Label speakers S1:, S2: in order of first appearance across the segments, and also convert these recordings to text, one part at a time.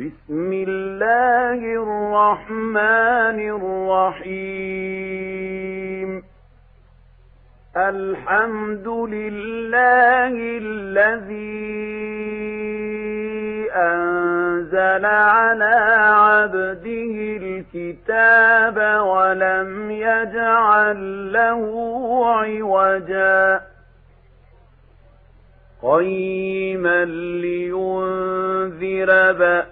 S1: بسم الله الرحمن الرحيم. الحمد لله الذي أنزل على عبده الكتاب ولم يجعل له عوجا. قيما لينذر بأسا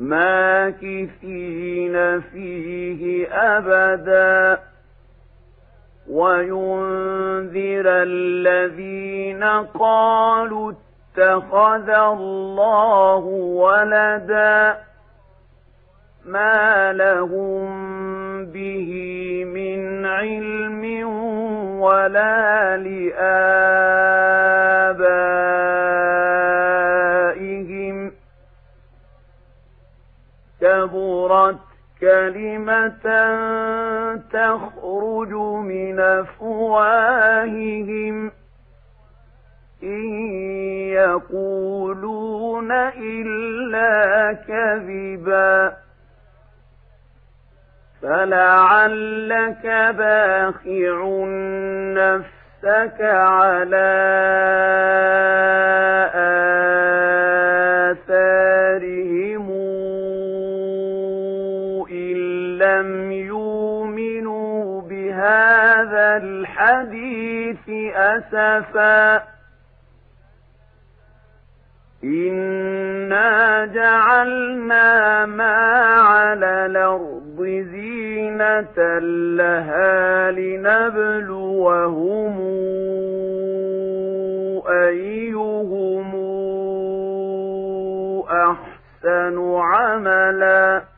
S1: ماكثين فيه أبدا. وينذر الذين قالوا اتخذ الله ولدا. ما لهم به من علم ولا لآبائهم. كبرت كلمة تخرج من أفواههم. إن يقولون إلا كذبا. فلعلك باخع نفسك على آثارهم. الحديث أسفا. إنا جعلنا ما على الأرض زينة لها لنبلوهم أيهم أحسن عملا.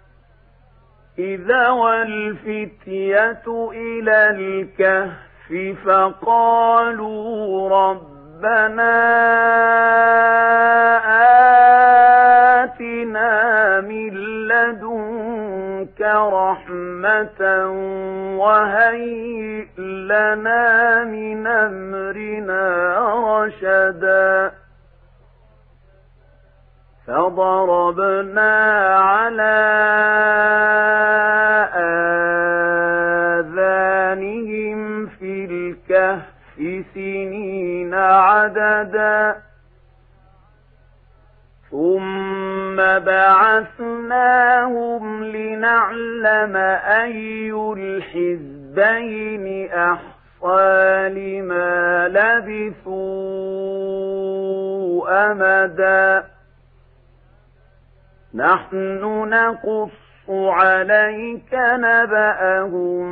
S1: إذا والفتية إلى الكهف فقالوا ربنا آتنا من لدنك رحمة وهيئ لنا من أمرنا رشدا. فضربنا على آذانهم في الكهف سنين عددا. ثم بعثناهم لنعلم أي الحزبين أحصى لما لبثوا أمدا. نحن نقص عليك نبأهم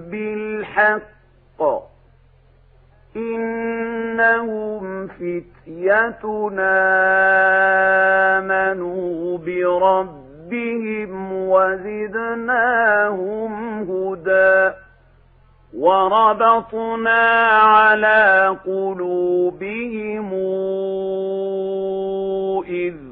S1: بالحق. إنهم فتيتنا آمنوا بربهم وزدناهم هدى. وربطنا على قلوبهم إذ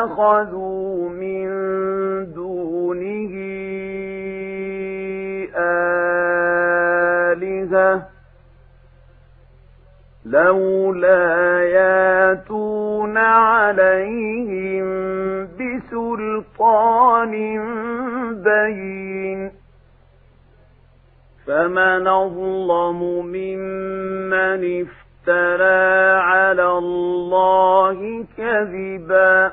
S1: اتخذوا من دونه آلهة لولا ياتون عليهم بسلطان بين فمن أظلم ممن افترى على الله كذبا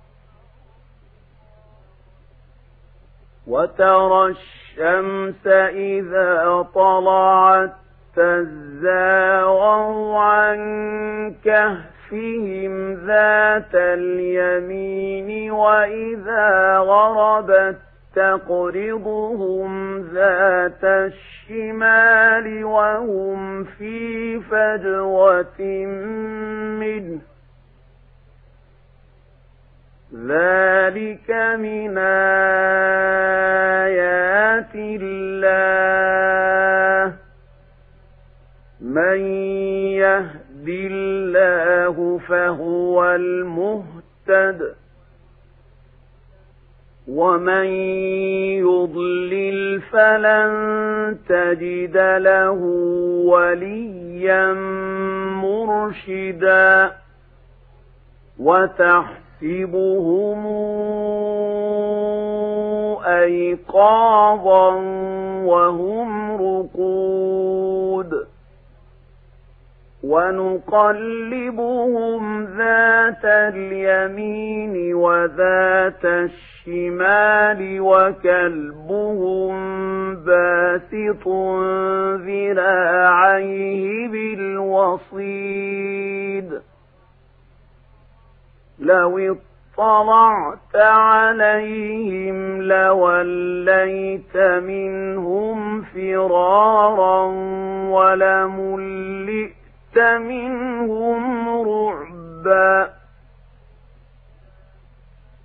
S1: وترى الشمس إذا طلعت تزاور عن كهفهم ذات اليمين وإذا غربت تقرضهم ذات الشمال وهم في فجوة منه ذلك من آيات الله من يهد الله فهو المهتد ومن يضلل فلن تجد له وليا مرشدا وتحت تحسبهم أيقاظا وهم رقود ونقلبهم ذات اليمين وذات الشمال وكلبهم باسط ذراعيه بالوصيد لو اطلعت عليهم لوليت منهم فرارا ولملئت منهم رعبا.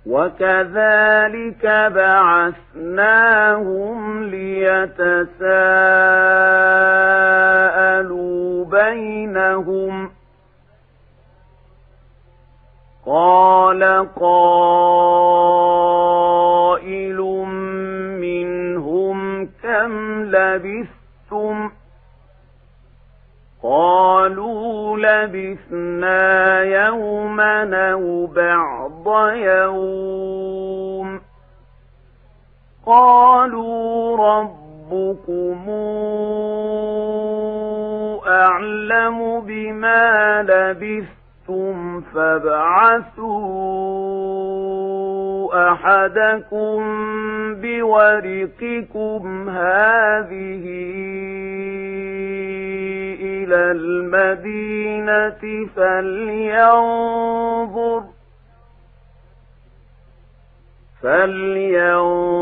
S1: وكذلك بعثناهم ليتساءلوا بينهم قال قائل منهم كم لبثتم؟ قالوا لبثنا يوما أو بعض يوم. قالوا ربكم أعلم بما لبثتم. شئتم فابعثوا أحدكم بورقكم هذه إلى المدينة فلينظر فلينظر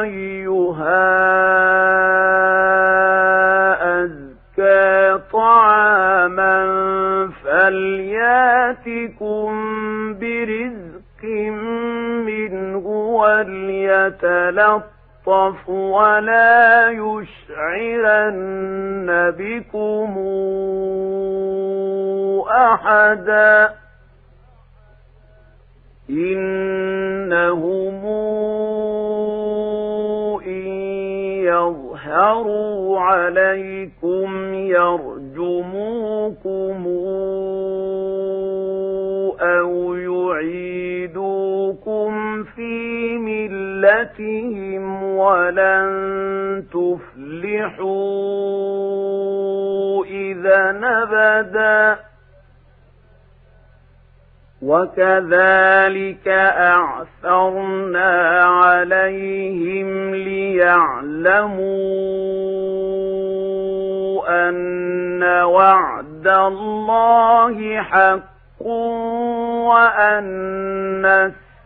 S1: أيها أزكى طعاما فلياتكم برزق منه وليتلطف ولا يشعرن بكم أحدا إنهم إن يظهروا عليكم يرجموكم ملتهم ولن تفلحوا إذا نبدا وكذلك أعثرنا عليهم ليعلموا أن وعد الله حق وأن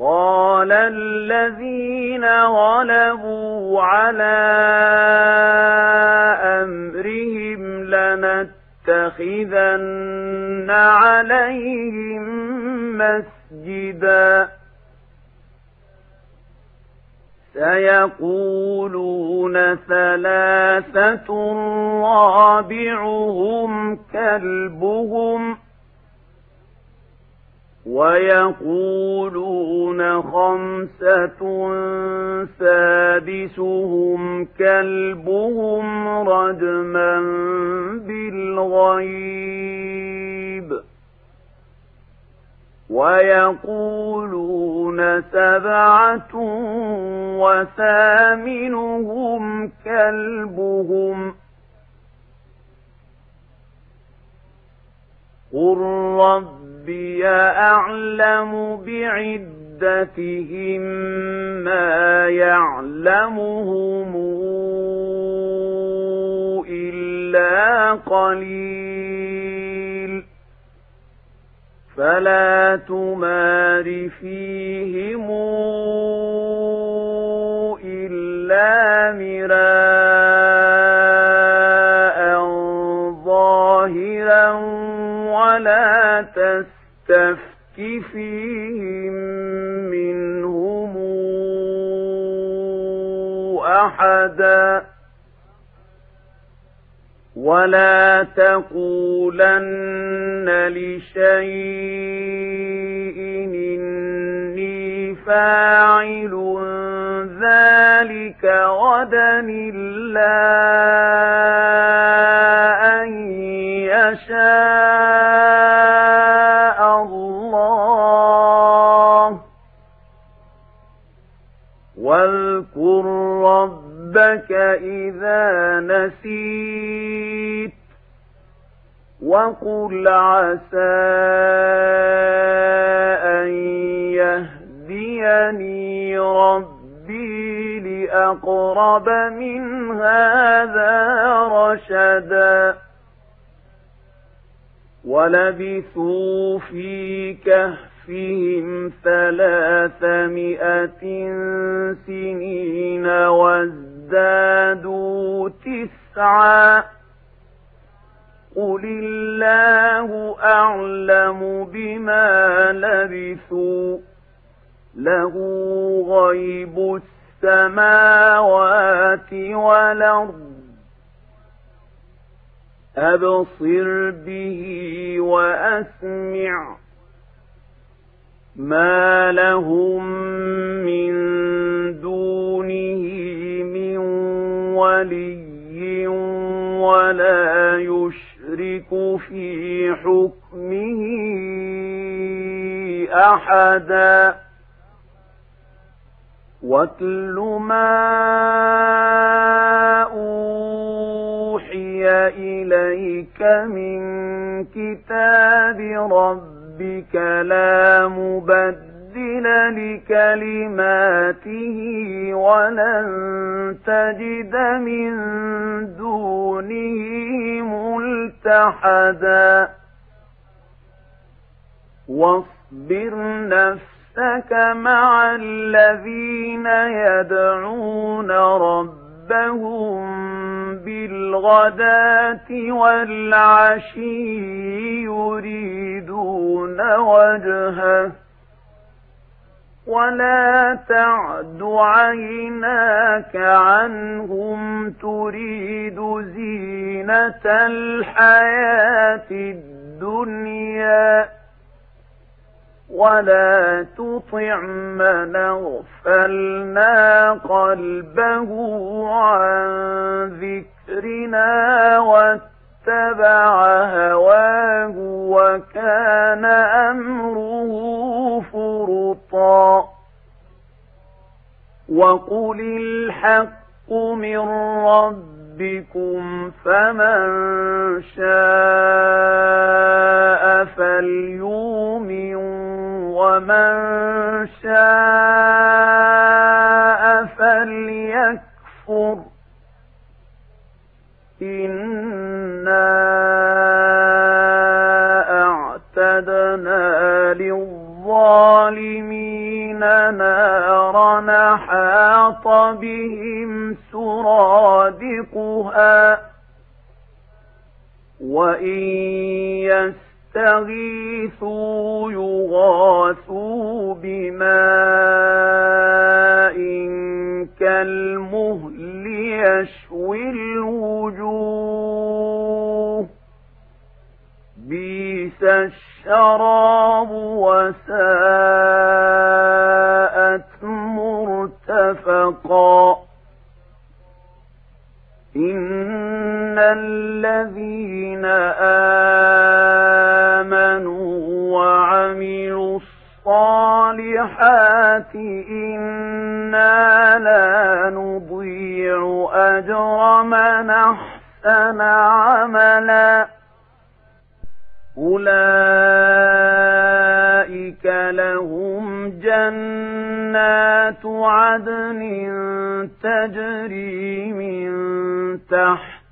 S1: قال الذين غلبوا على أمرهم لنتخذن عليهم مسجدا. سيقولون ثلاثة رابعهم كلبهم ويقولون خمسة سادسهم كلبهم رجما بالغيب. ويقولون سبعة وثامنهم كلبهم قل ربي أعلم بعدتهم ما يعلمهم إلا قليل فلا تمار فيهم إلا مراء ولا تستفت فيهم منهم أحدا ولا تقولن لشيء إني فاعل ذلك غدا إلا إذا نسيت وقل عسى أن يهديني ربي لأقرب من هذا رشدا ولبثوا في كهفهم ثلاثمائة سنين وازدادوا تسعا. قل الله أعلم بما لبثوا. له غيب السماوات والأرض. أبصر به وأسمع. ما لهم من دونه ولي ولا يشرك في حكمه أحدا. واتل ما أوحي إليك من كتاب ربك لا مبدل لكلماته ولن تجد من دونه ملتحدا واصبر نفسك مع الذين يدعون ربهم بالغداة والعشي يريدون وجهه ولا تعد عيناك عنهم تريد زينة الحياة الدنيا ولا تطع من اغفلنا قلبه عن ذكرنا واتبع هواه وكان أمره فرطا. وقل الحق من ربكم فمن شاء فليؤمن ومن شاء فليكفر. إنا أعتدنا للظالمين نارا حاط بهم سرادقها وإن يستغيثوا يغاثوا بماء كالمهل يشوي الوجوه بيس الشراب وساءت مرتفقا إن الذين آمنوا الصالحات إنا لا نضيع أجر من أحسن عملا أولئك لهم جنات عدن تجري من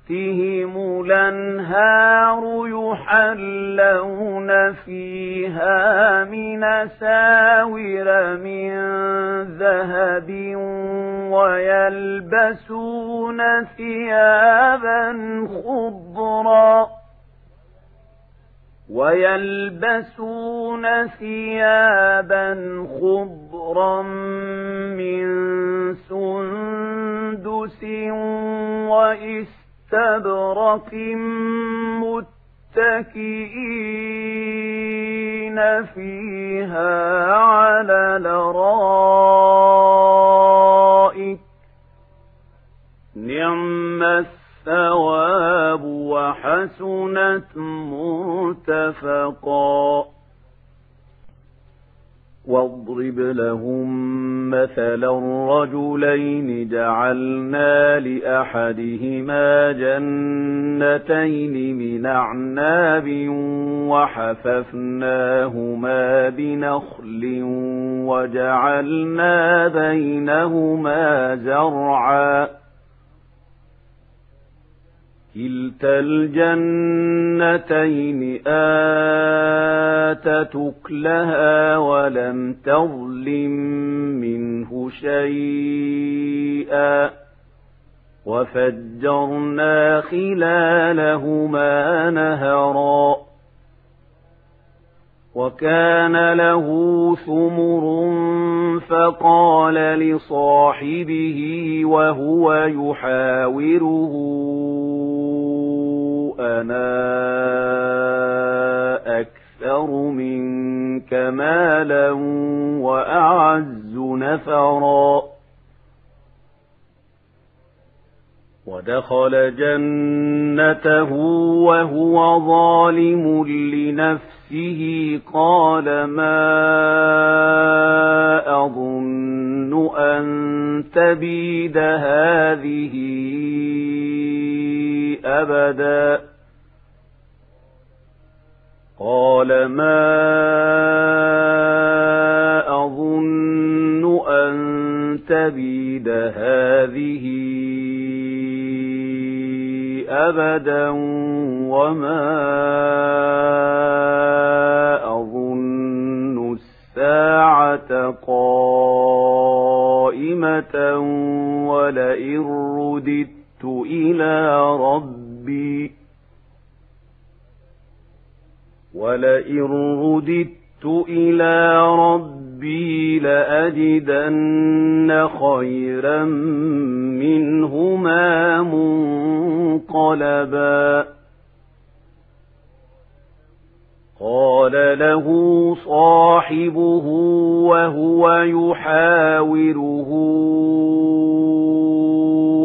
S1: تحتهم الأنهار يحلون فيها من ساور من ذهب ويلبسون ثيابا خضرا ويلبسون ثيابا خضرا من سندس واستبرق متكئين فيها على الأرائك. نعم الثواب وحسنت مرتفقا. واضرب لهم مثلا رجلين جعلنا لأحدهما جنتين من أعناب وحففناهما بنخل وجعلنا بينهما زرعا كلتا الجنتين آتت أكلها ولم تظلم منه شيئا وفجرنا خلالهما نهرا وكان له ثمر فقال لصاحبه وهو يحاوره أنا أكثر منك مالا وأعز نفرا. ودخل جنته وهو ظالم لنفسه. قال ما أظن أن تبيد هذه أبدا. قال ما أظن أن تبيد هذه أبدا وما أظن الساعة قائمة ولئن رددت إلى ربي ولئن رددت إلى ربي لأجدن خيرا منهما منقلبا قال له صاحبه وهو يحاوره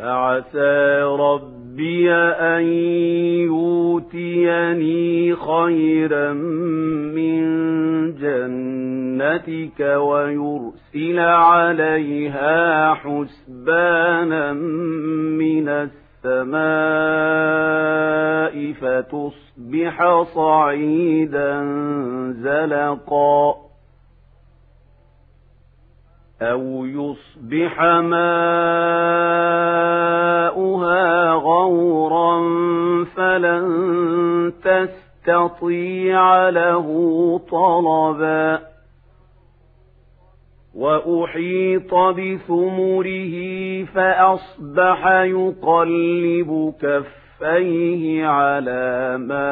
S1: فعسى ربي أن يؤتيني خيرا من جنتك ويرسل عليها حسبانا من السماء فتصبح صعيدا زلقا أو يصبح ماؤها غورا فلن تستطيع له طلبا وأحيط بثمره فأصبح يقلب كفيه على ما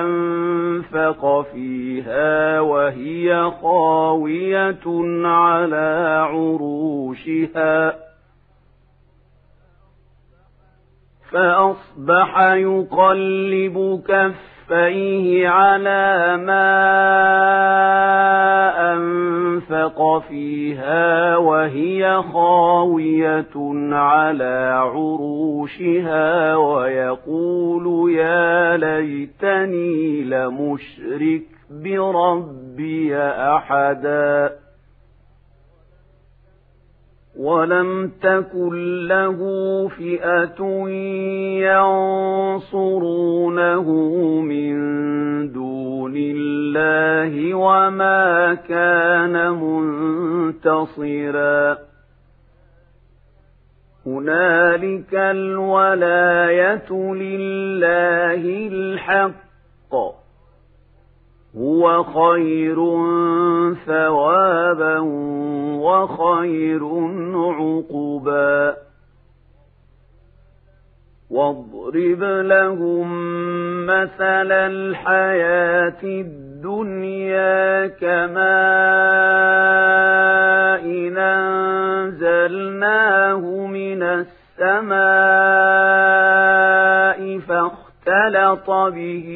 S1: أنفق فيها وهي خاوية على عروشها. فأصبح يقلب كفيه على ما أنفق فيها وهي خاوية على عروشها ويقول يا ليتني لمشرك بربي أحدا ولم تكن له فئة ينصرونه من دون الله وما كان منتصرا هنالك الولاية لله الحق هو خير ثوابا وخير عقبا. واضرب لهم مثل الحياة الدنيا كماء أنزلناه من السماء فاختلط به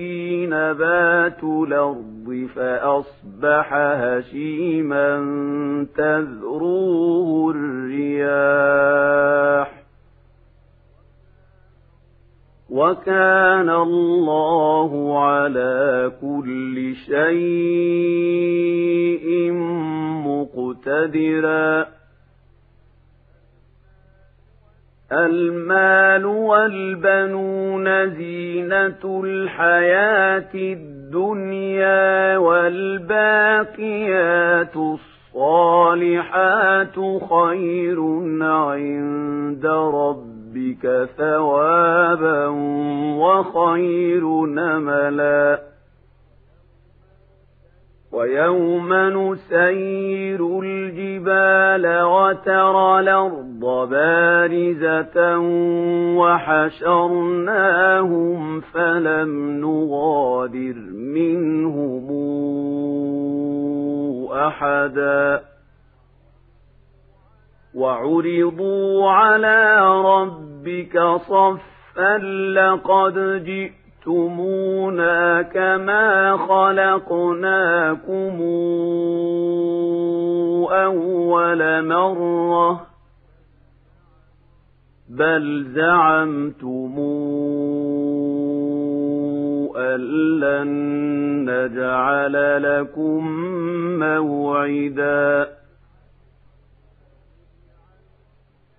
S1: نبات الأرض. فأصبح هشيما تذروه الرياح وكان الله على كل شيء مقتدرا المال والبنون زينة الحياة الدنيا والباقيات الصالحات خير عند ربك ثوابا وخير نملا. ويوم نسير الجبال وترى الأرض بارزة وحشرناهم فلم نغادر منهم أحدا وعرضوا على ربك صفا لقد جئت جئتمونا كما خلقناكم أول مرة بل زعمتم أن لن نجعل لكم موعداً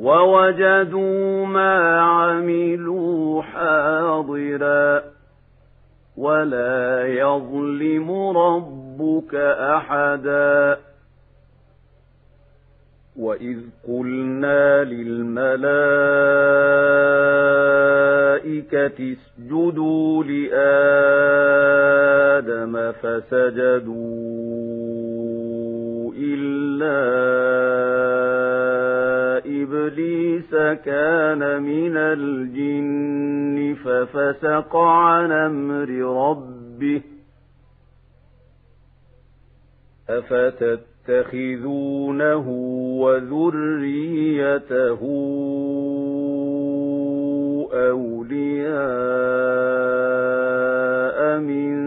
S1: ووجدوا ما عملوا حاضرا ولا يظلم ربك أحدا وإذ قلنا للملائكة اسجدوا لآدم فسجدوا إلا إبليس كان من الجن ففسق عن أمر ربه أفتتخذونه وذريته أولياء من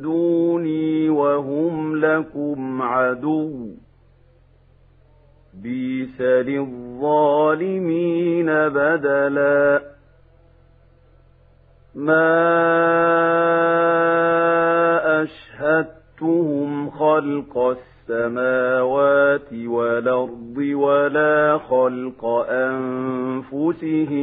S1: دوني وهم لكم عدو. بيس للظالمين بدلا. ما أشهدتهم خلق السماوات أنفسهم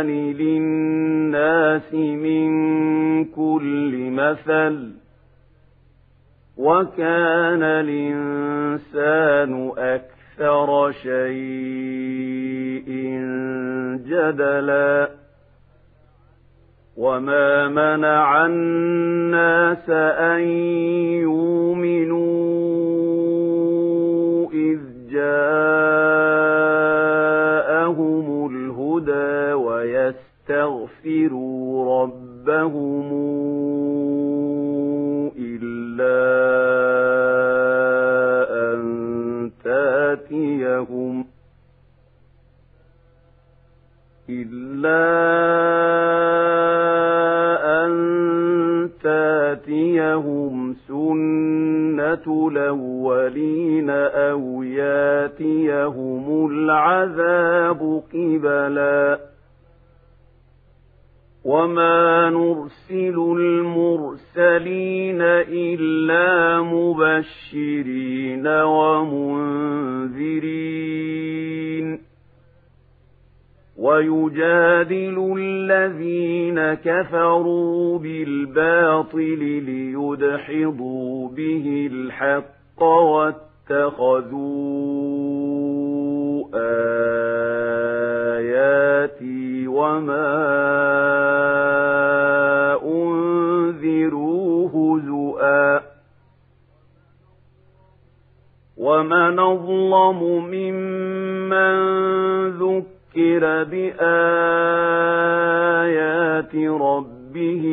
S1: القرآن للناس من كل مثل وكان الإنسان أكثر شيء جدلا وما منع الناس أن يؤمنوا جاءهم ويستغفروا ربهم إلا أن تاتيهم إلا أن تاتيهم سنة الأولين أو ياتيهم العذاب قبلا وما نرسل المرسلين إلا مبشرين ومنذرين ويجادل الذين كفروا بالباطل ليدحضوا به الحق واتخذوا آياتي وما أنذروا هزؤا ومن أظلم ممن ذكر بآيات ربه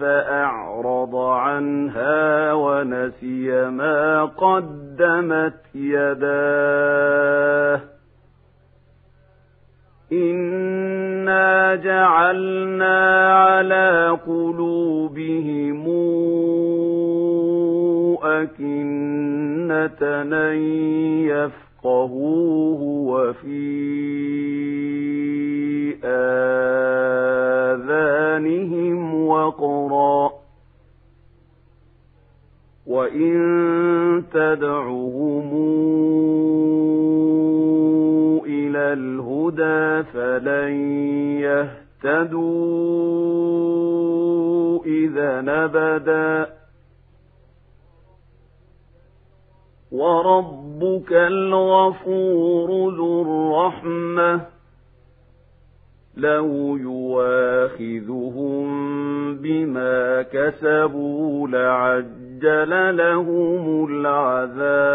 S1: فأعرض عنها ونسي ما قدمت يداه إنا جعلنا على قلوبهم أكنا أن يفقهوه وفي آذانهم وقرا وإن تدعهم إلى الهدى فلن يهتدوا إذا نبدا. وربك الغفور ذو الرحمة لو يواخذهم بما كسبوا لعجل لهم العذاب.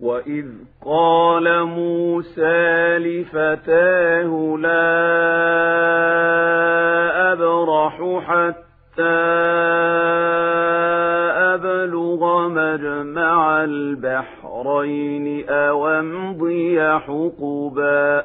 S1: وإذ قال موسى لفتاه لا أبرح حتى مجمع البحرين أو امضي حقبا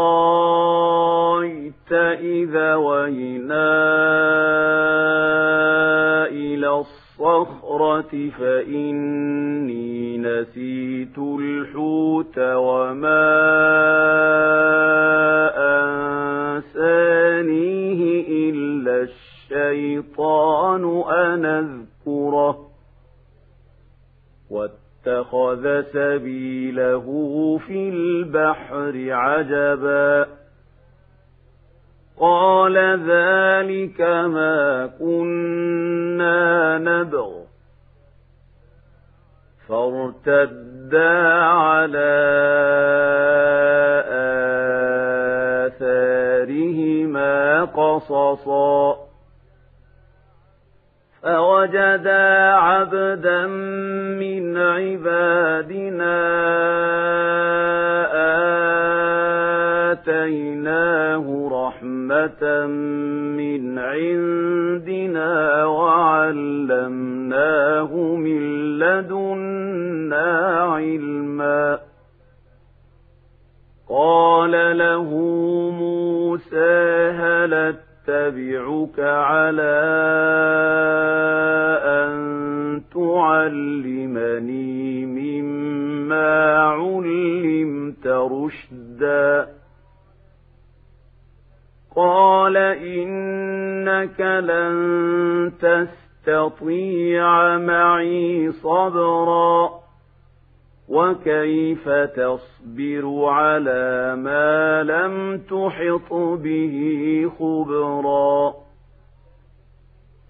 S1: إذا وينا الصخرة فإني نسيت الحوت وما أنسانيه إلا الشيطان أن أذكره واتخذ سبيله في البحر عجبا قال ذلك ما كنا نبغ. فارتدا على آثارهما قصصا. فوجدا عبدا من عبادنا آتيناه رحمة من عندنا وعلمناه من لدنا علما قال له موسى هل اتبعك على أن تعلمني مما علمت رشدا قال إنك لن تستطيع معي صبرا وكيف تصبر على ما لم تحط به خبرا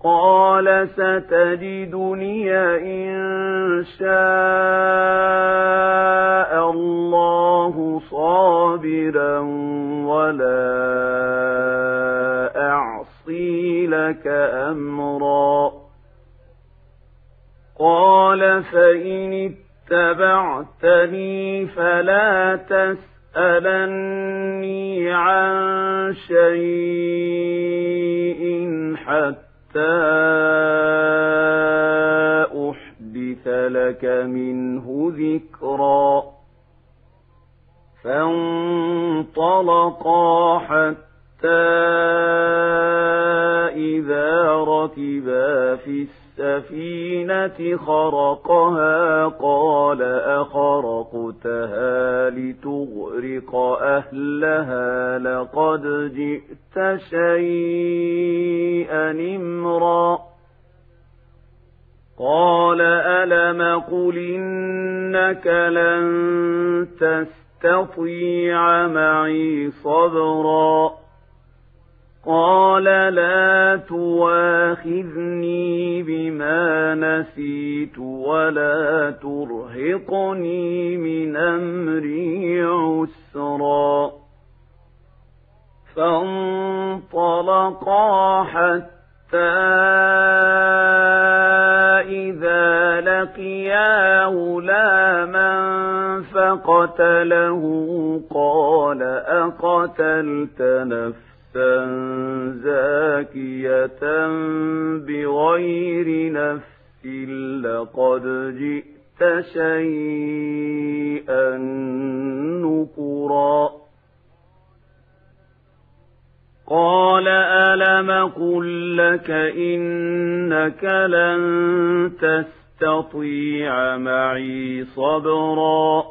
S1: قال ستجدني إن شاء الله صابرا ولا أعصي لك أمرا قال فإن اتبعتني فلا تسألني عن شيء حتى أحدث لك منه ذكرا فانطلقا حتى إذا ركبا في السفينة خرقها قال أخرقتها لتغرق أهلها لقد جئت شيئا إمرا. قال ألم قل إنك لن تستطيع معي صبرا. قال لا تواخذني بما نسيت ولا ترهقني من أمري عسرا. فانطلقا حتى إذا لقيا غلاما فقتله قال أقتلت نفسا زاكية بغير نفس لقد جئت شيئا نكرا. قال ألم قل لك إنك لن تستطيع معي صبرا؟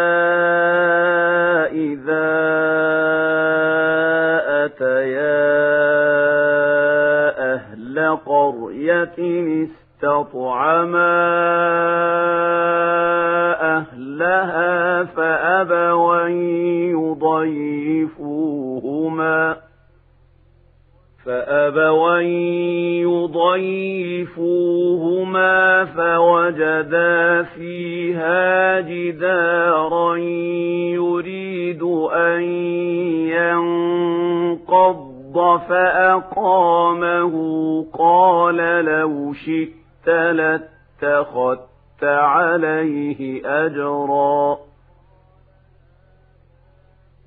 S1: قرية استطعما أهلها فأبوا يضيفوهما فأبوا يضيفوهما فوجدا فيها جدارا يريد أن ينقض فأقامه شئت لاتخذت عليه أجرا.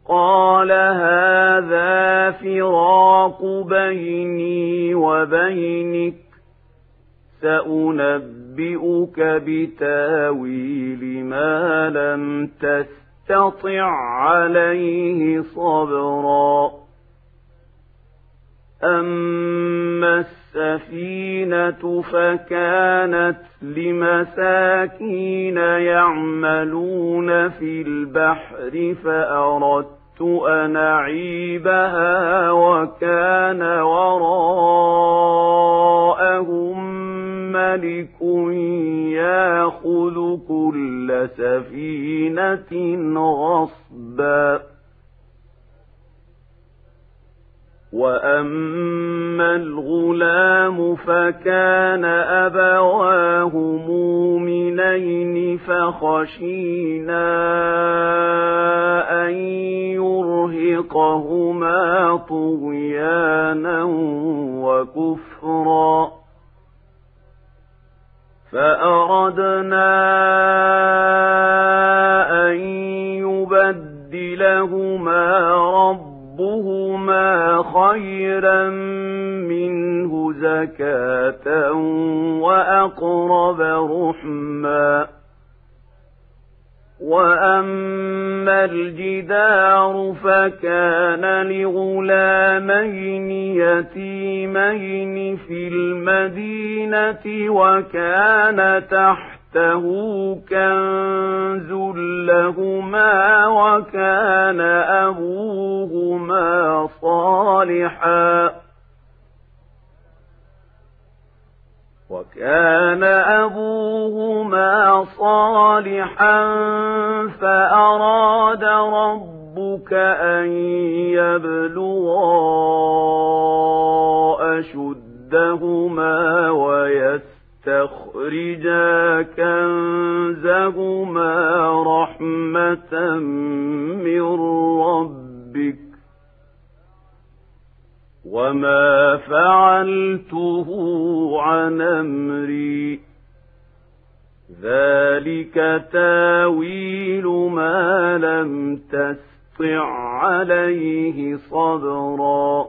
S1: قال هذا فراق بيني وبينك سأنبئك بتاويل ما لم تستطع عليه صبرا. أما السفينة فكانت لمساكين يعملون في البحر فأردت أن أعيبها وكان وراءهم ملك ياخذ كل سفينة غصباً وأما الغلام فكان أبواه مؤمنين فخشينا أن يرهقهما طغيانا وكفرا فأردنا خيرا منه زكاة وأقرب رحما وأما الجدار فكان لغلامين يتيمين في المدينة وكان تحت تحته كنز لهما وكان أبوهما صالحا. وكان أبوهما صالحا فأراد ربك أن يبلغا أشدهما ويسرا تخرجا كنزهما رحمة من ربك وما فعلته عن أمري ذلك تاويل ما لم تسطع عليه صبرا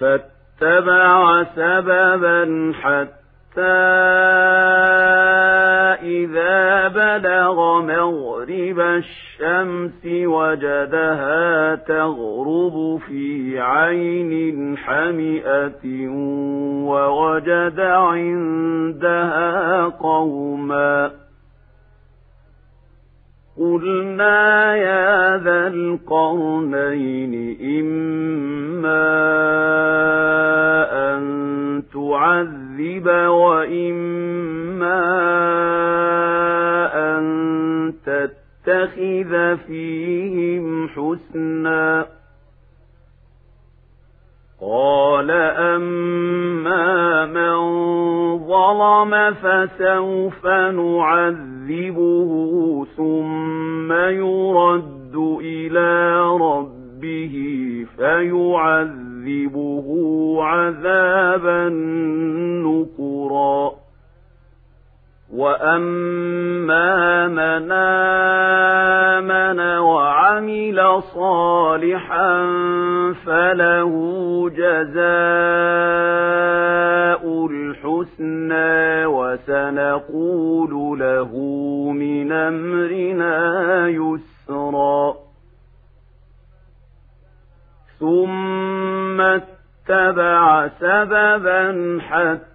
S1: فاتبع سببا حتى إذا بلغ مغرب الشمس وجدها تغرب في عين حمئة ووجد عندها قوما قلنا يا ذا القرنين إما أن تعذب وإما أن تتخذ فيهم حسنا قال أما من ظلم فسوف نعذبه ثم يرد إلى ربه فيعذبه عذابا نكرا. وأما من وعمل صالحا فله جزاء الحسنى وسنقول له من أمرنا يسرا ثم اتبع سببا حتى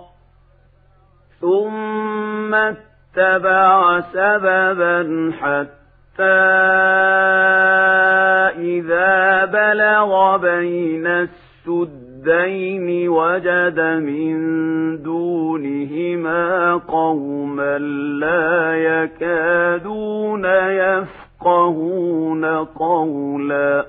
S1: ثم اتبع سببا حتى إذا بلغ بين السدين وجد من دونهما قوما لا يكادون يفقهون قولا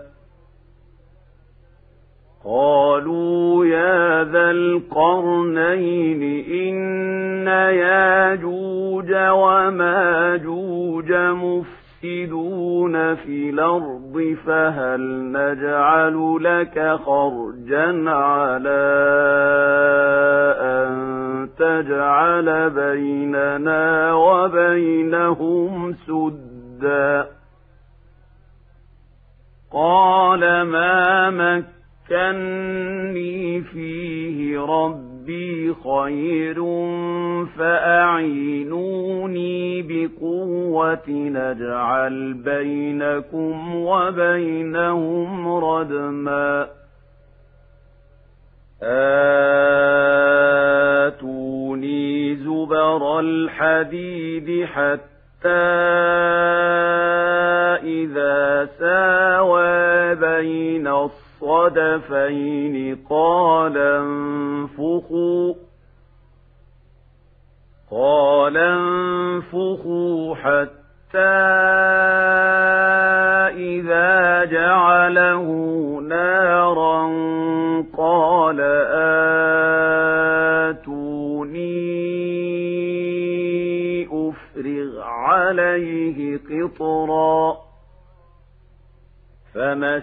S1: قالوا يا ذا القرنين إن ياجوج وماجوج مفسدون في الأرض فهل نجعل لك خرجا على أن تجعل بيننا وبينهم سدا قال ما مكن مكني فيه ربي خير فأعينوني بقوة نجعل بينكم وبينهم ردما. آتوني زبر الحديد حتى إذا ساوى بين الصلاة الصدفين قال انفخوا قال انفخوا حتى إذا جعله نارا قال آتوني أفرغ عليه قطرا فما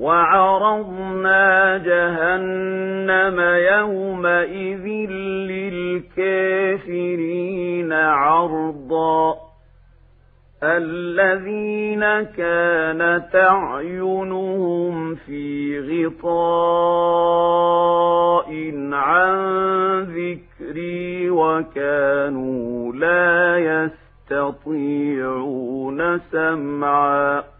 S1: وعرضنا جهنم يومئذ للكافرين عرضا. الذين كانت أعينهم في غطاء عن ذكري وكانوا لا يستطيعون سمعا.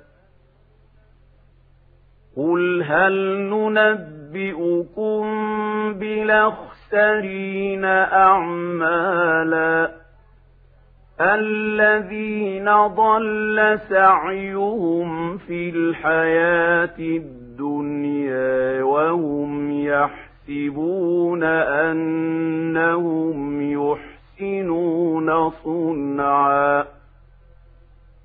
S1: قل هل ننبئكم بالأخسرين أعمالا الذين ضل سعيهم في الحياة الدنيا وهم يحسبون أنهم يحسنون صنعا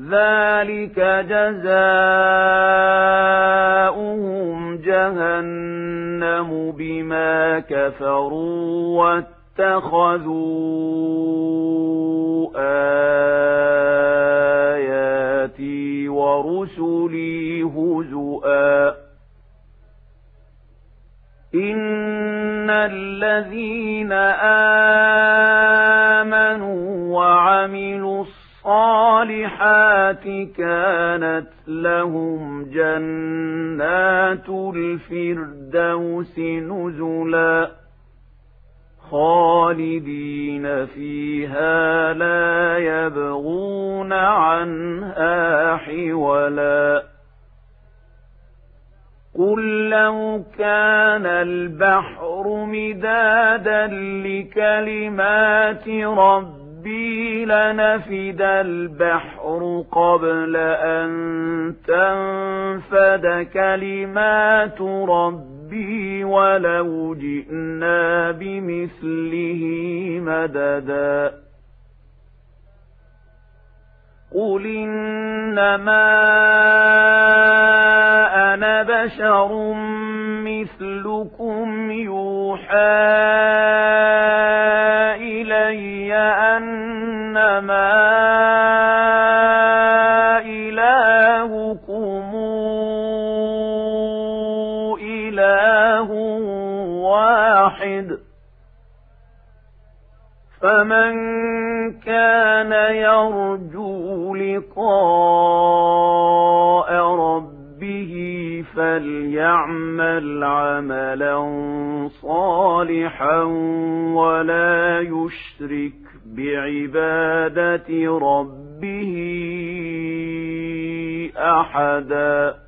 S1: ذلك جزاؤهم جهنم بما كفروا واتخذوا آياتي ورسلي هزؤا إن الذين آمنوا وعملوا الصالحات كانت لهم جنات الفردوس نزلا خالدين فيها لا يبغون عنها حولا. قل لو كان البحر مدادا لكلمات ربي ربي لنفد البحر قبل أن تنفد كلمات ربي ولو جئنا بمثله مددا قل إنما أنا بشر مثلكم يوحى أنما إلهكم إله واحد. فمن كان يرجو لقاء ربه فليعمل عملا صالحا ولا يشرك بعبادة ربه أحدا.